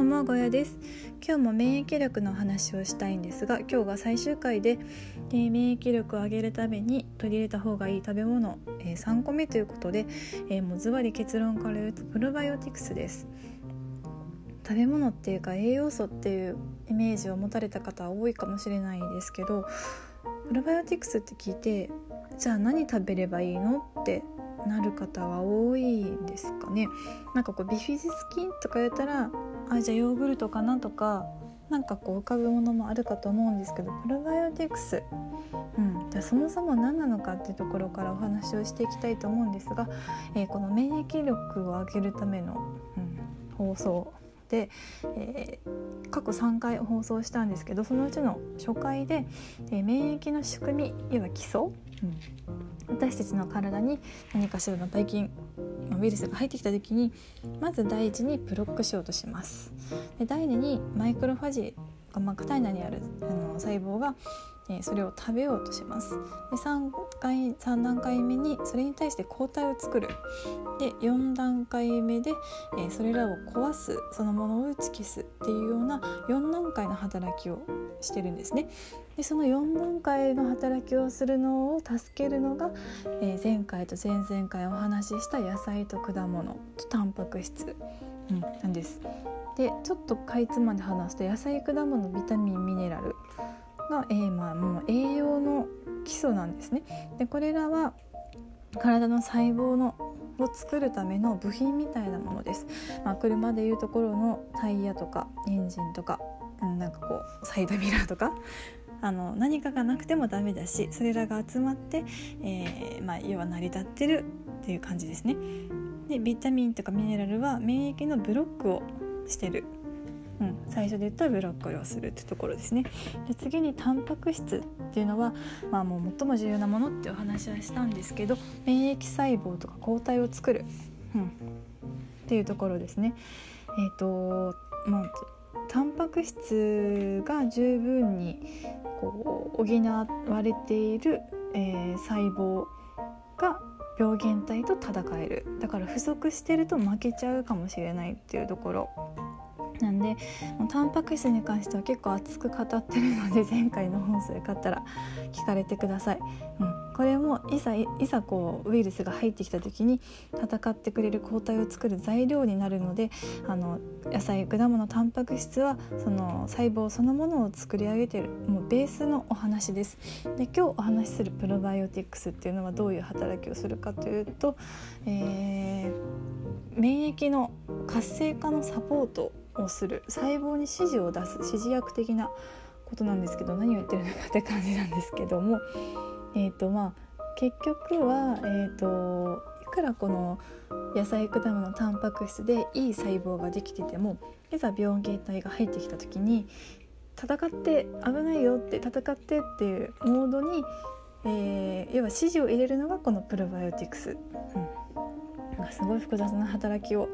どうもゴヤです。今日も免疫力の話をしたいんですが今日が最終回で、えー、免疫力を上げるために取り入れた方がいい食べ物、えー、3個目ということで、えー、もうズバリ結論から言うとプロバイオティクスです。食べ物っていうか栄養素っていうイメージを持たれた方は多いかもしれないですけどプロバイオティクスって聞いてじゃあ何食べればいいのってなる方は多いんですかね。なんかこうビフィズス菌とか言ったらあじゃあヨーグルトかなとかなんかこう浮かぶものもあるかと思うんですけどプロバイオティクス、うん、じゃあそもそも何なのかっていうところからお話をしていきたいと思うんですが、えー、この免疫力を上げるための、うん、放送で、えー、過去3回放送したんですけどそのうちの初回で、えー、免疫の仕組み要は基礎、うん、私たちの体に何かしらのばい菌ウイルスが入ってきた時にまず第一にブロックしようとします。で第二にマイクロファジー、まあ、体内にあるあの細胞がえそれを食べようとします。で 3, 回3段階目にそれに対して抗体を作る。で4段階目で、えそれらを壊すそのものを打ち消すっていうような4段階の働きをしてるんですね。でその4段階の働きをするのを助けるのが、え前回と前々回お話しした野菜と果物とタンパク質、うん、なんですでちょっとかいつまで話すと野菜果物ビタミンミネラルが、えー、まあもう栄養の基礎なんですね。でこれらは体の細胞のを作るための部品みたいなものです。まあ、車でいうところのタイヤとかエンジンとか、うん、なんかこうサイドミラーとかあの何かがなくてもダメだしそれらが集まって、えー、まあ、要は成り立ってるっていう感じですね。でビタミンとかミネラルは免疫のブロックをしてるうん、最初で言ったらブロッコリーをするってところですねで次にタンパク質っていうのは、まあ、もう最も重要なものってお話はしたんですけど免疫細胞とか抗体を作る、うん、っていうところですね。えーとまあタンパク質が十分にこう補われている、えー、細胞が病原体と戦える。だから不足してると負けちゃうかもしれないっていうところ。なんでタンパク質に関しては結構熱く語ってるので前回の放送よかったら聞かれてください、うん、これもいざいざこうウイルスが入ってきた時に戦ってくれる抗体を作る材料になるのであの野菜果物タンパク質はその細胞そのものを作り上げているもうベースのお話です。で今日お話しするプロバイオティクスっていうのはどういう働きをするかというと、えー、免疫の活性化のサポートをする細胞に指示を出す指示役的なことなんですけど何を言ってるのかって感じなんですけどもえ、ー、とまあ結局はえ、ー、といくらこの野菜果物タンパク質でいい細胞ができててもいざ病原体が入ってきた時に戦って危ないよって戦ってっていうモードに、えー、要は指示を入れるのがこのプロバイオティクス、うん、すごい複雑な働きを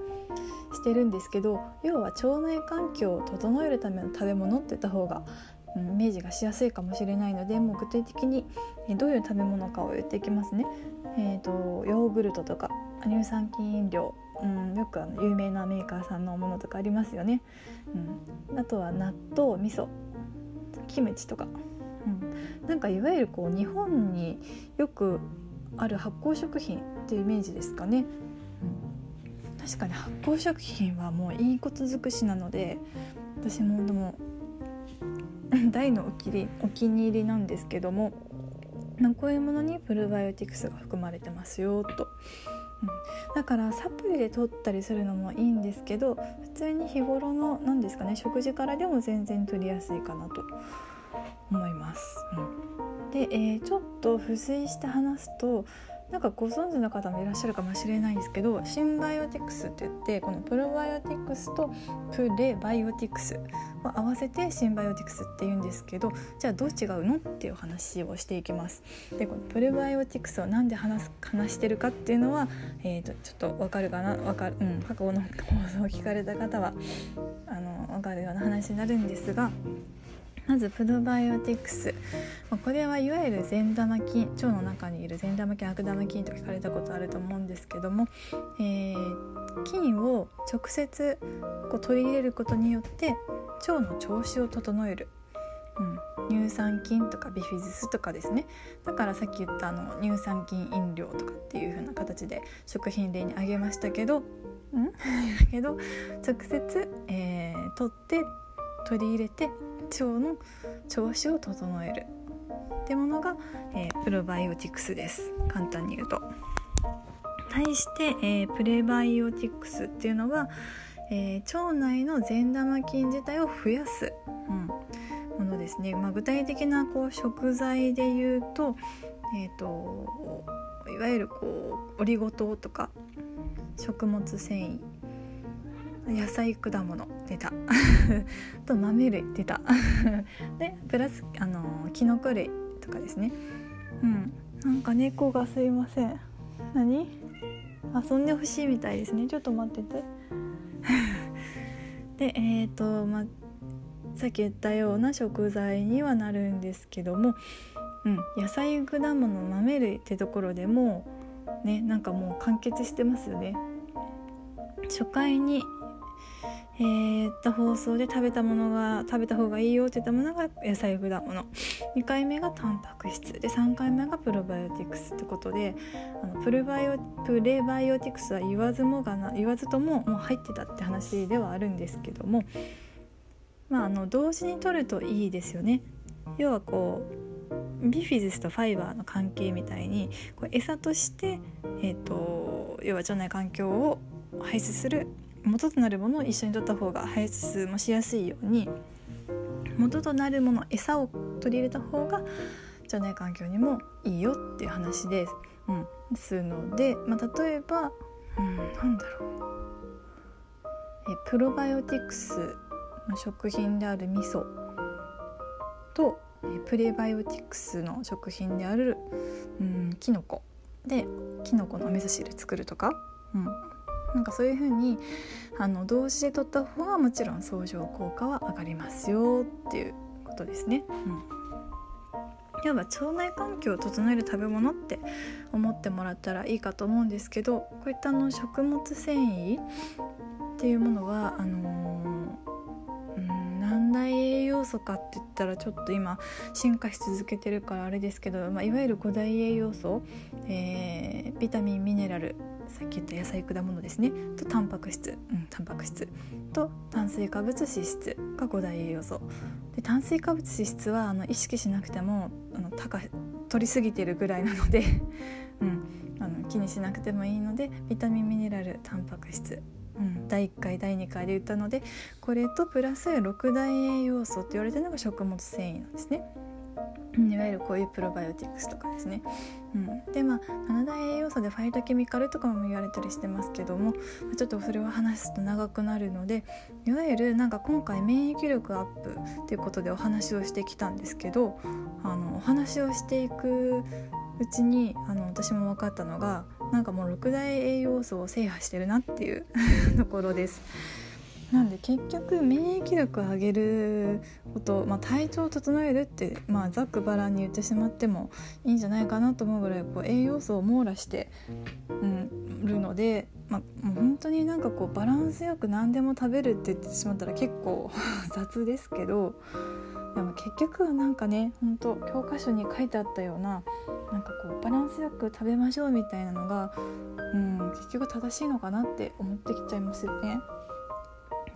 してるんですけど要は腸内環境を整えるための食べ物って言った方が、イメージがしやすいかもしれないのでもう具体的にどういう食べ物かを言っていきますね。えーと、ヨーグルトとか乳酸菌飲料、うん、よくあの有名なメーカーさんのものとかありますよね。うん、あとは納豆味噌キムチとか、うん、なんかいわゆるこう日本によくある発酵食品っていうイメージですかね。確かに発酵食品はもういいこと尽くしなので私もでも 大のお気にお気に入りなんですけどもこういうものにプロバイオティクスが含まれてますよと、うん、だからサプリで取ったりするのもいいんですけど普通に日頃の何ですかね食事からでも全然取りやすいかなと思います。うん、で、えー、ちょっと付随して話すとなんかご存知の方もいらっしゃるかもしれないんですけどシンバイオティクスって言ってこのプロバイオティクスとプレバイオティクスを合わせてシンバイオティクスって言うんですけどじゃあどう違うのっていう話をしていきます。でこのプレバイオティクスを何で話す話してるかっていうのは、えーと、ちょっと分かるかな分かる、うん、過去の放送を聞かれた方はあの分かるような話になるんですが。まずプロバイオティクス。これはいわゆる善玉菌腸の中にいる善玉菌悪玉菌と聞かれたことあると思うんですけども、えー、菌を直接こう取り入れることによって腸の調子を整える、うん、乳酸菌とかビフィズスとかですね。だからさっき言ったあの乳酸菌飲料とかっていう風な形で食品例に挙げましたけどん？だ けど直接、えー、取って取り入れて腸の調子を整える。ってものが、えー、プロバイオティクスです。簡単に言うと。対して、えー、プレバイオティクスっていうのは、えー、腸内の善玉菌自体を増やす、うん、ものですね、まあ、具体的なこう食材で言うと,、えーと、いわゆるこうオリゴ糖とか食物繊維野菜果物出た。と豆類出た。でプラスあのキノコ類とかですね。うん。なんか猫がすいません。何？遊んでほしいみたいですね。ちょっと待ってて。でえっ、ー、とまあさっき言ったような食材にはなるんですけども、うん、野菜果物豆類ってところでもねなんかもう完結してますよね。初回にえー、った放送で食べたものが食べた方がいいよって言ったものが野菜果物。2回目がタンパク質。で3回目がプロバイオティクスってことであのプルバイオプレバイオティクスは言わずもがな言わずとももう入ってたって話ではあるんですけどもまああの同時に取るといいですよね。要はこうビフィズスとファイバーの関係みたいにこう餌として、えーと要は腸内環境を排出する元となるものを一緒に取った方が排出もしやすいように元となるもの餌を取り入れた方が腸内環境にもいいよっていう話です。うん、ですので、まあ、例えば、うん、なんだろう。えプロバイオティクスの食品である味噌とプレバイオティクスの食品である、うん、キノコでキノコのお味噌汁作るとか、うん、なんかそういう風にあに同時で取った方がもちろん相乗効果は上がりますよっていうことですね。うん要は腸内環境を整える食べ物って思ってもらったらいいかと思うんですけどこういったの食物繊維っていうものはあのー、うん何大栄養素かって言ったらちょっと今進化し続けてるからあれですけど、まあ、いわゆる5大栄養素、えー、ビタミンミネラルさっき言った野菜果物ですね。とタンパク質、うん、タンパク質。と炭水化物脂質が5大栄養素。で炭水化物脂質はあの意識しなくてもあの高取りすぎてるぐらいなので、うん、あの気にしなくてもいいのでビタミンミネラルタンパク質。うん、第1回第2回で言ったのでこれとプラス6大栄養素って言われてるのが食物繊維なんですね。いわゆるこういうプロバイオティクスとかですね、うん、でまあ7大栄養素でファイトケミカルとかも言われたりしてますけどもちょっとそれを話すと長くなるのでいわゆるなんか今回免疫力アップっていうことでお話をしてきたんですけどあのお話をしていくうちにあの私も分かったのがなんかもう6大栄養素を制覇してるなっていう ところです。なんで結局免疫力を上げること、まあ、体調を整えるって、まあ、ざっくばらんに言ってしまってもいいんじゃないかなと思うぐらいこう栄養素を網羅して、うん、るので、まあ、もう本当になんかこうバランスよく何でも食べるって言ってしまったら結構 雑ですけどでも結局はなんかね本当教科書に書いてあったようななんかこうバランスよく食べましょうみたいなのが、うん、結局正しいのかなって思ってきちゃいますよね。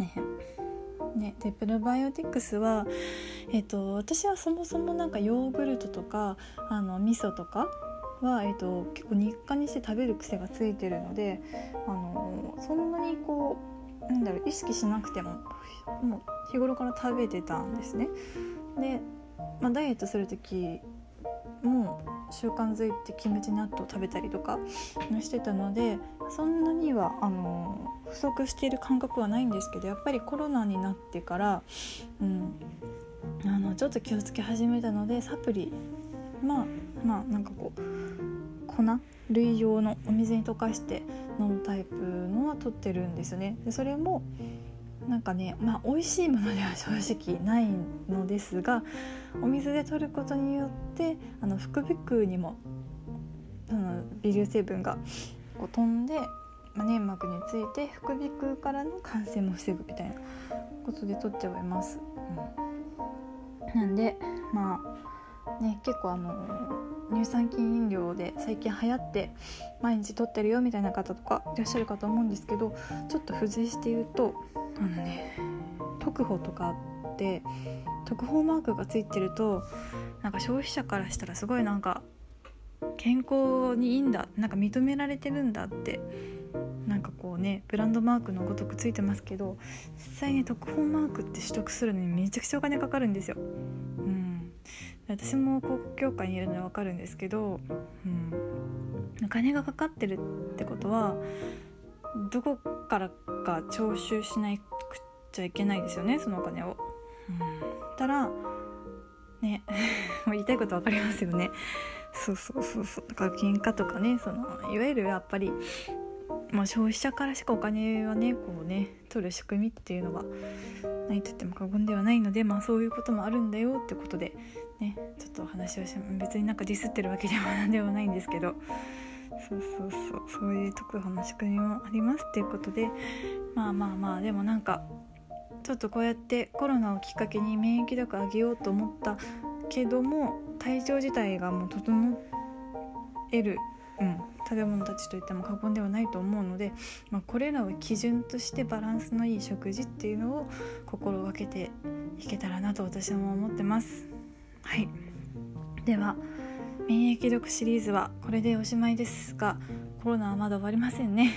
ねね、でプロバイオティクスは、えーと、私はそもそもなんかヨーグルトとかあの味噌とかは、えーと、結構日課にして食べる癖がついてるのであのそんなにこうなんだろう意識しなくてももう日頃から食べてたんですね。で、まあ、ダイエットする時も習慣づいてキムチ納豆食べたりとかしてたのでそんなにはあの不足している感覚はないんですけどやっぱりコロナになってから、うん、あのちょっと気をつけ始めたのでサプリまあまあなんかこう粉類用のお水に溶かして飲むタイプのは取ってるんですね。でそれもなんかねまあ美味しいものでは正直ないのですがお水で取ることによってあの副鼻腔にもその微粒成分がこう飛んで、まあ、粘膜について副鼻腔からの感染も防ぐみたいなことで取っちゃいます。うん、なんでまあね結構あの乳酸菌飲料で最近流行って毎日取ってるよみたいな方とかいらっしゃるかと思うんですけどちょっと付随して言うとあのね特保とかって特報マークがついてるとなんか消費者からしたらすごいなんか健康にいいんだなんか認められてるんだってなんかこうねブランドマークのごとくついてますけど実際に特報マークって取得するのにめちゃくちゃお金かかるんですよ。うん、私も広告協会にいるので分かるんですけど、うん、お金がかかってるってことはどこからか徴収しなくちゃいけないですよねそのお金を。うん、たらね。言いたいこと分かりますよね。そうそうそうそう。だから喧嘩とかねそのいわゆるやっぱりもう消費者からしかお金はねこうね取る仕組みっていうのがないと言っても過言ではないのでまあそういうこともあるんだよってことでねちょっとお話をし別になんかディスってるわけではなんではないんですけど。そうそうそう。そういう特保の仕組みもありますっていうことでまあまあまあでもなんかちょっとこうやってコロナをきっかけに免疫力上げようと思ったけども体調自体がもう整える、うん、食べ物たちといっても過言ではないと思うので、まあ、これらを基準としてバランスのいい食事っていうのを心がけていけたらなと私も思ってます。はいでは免疫力シリーズはこれでおしまいですがコロナはまだ終わりませんね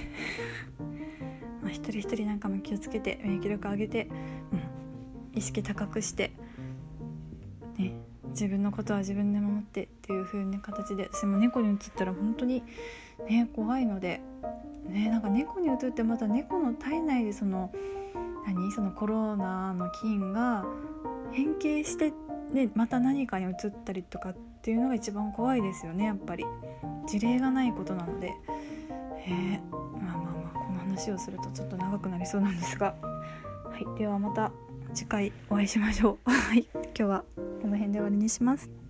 一人一人なんかも気をつけて免疫力上げて、うん、意識高くしてね自分のことは自分で守ってっていう風な形で私も猫に移ったら本当にね怖いのでねなんか猫に移ってまた猫の体内でその何そのコロナの菌が変形してねまた何かに移ったりとかっていうのが一番怖いですよねやっぱり。事例がないことなので。えー、話をするとちょっと長くなりそうなんですが。はいではまた次回お会いしましょう。はい今日はこの辺で終わりにします。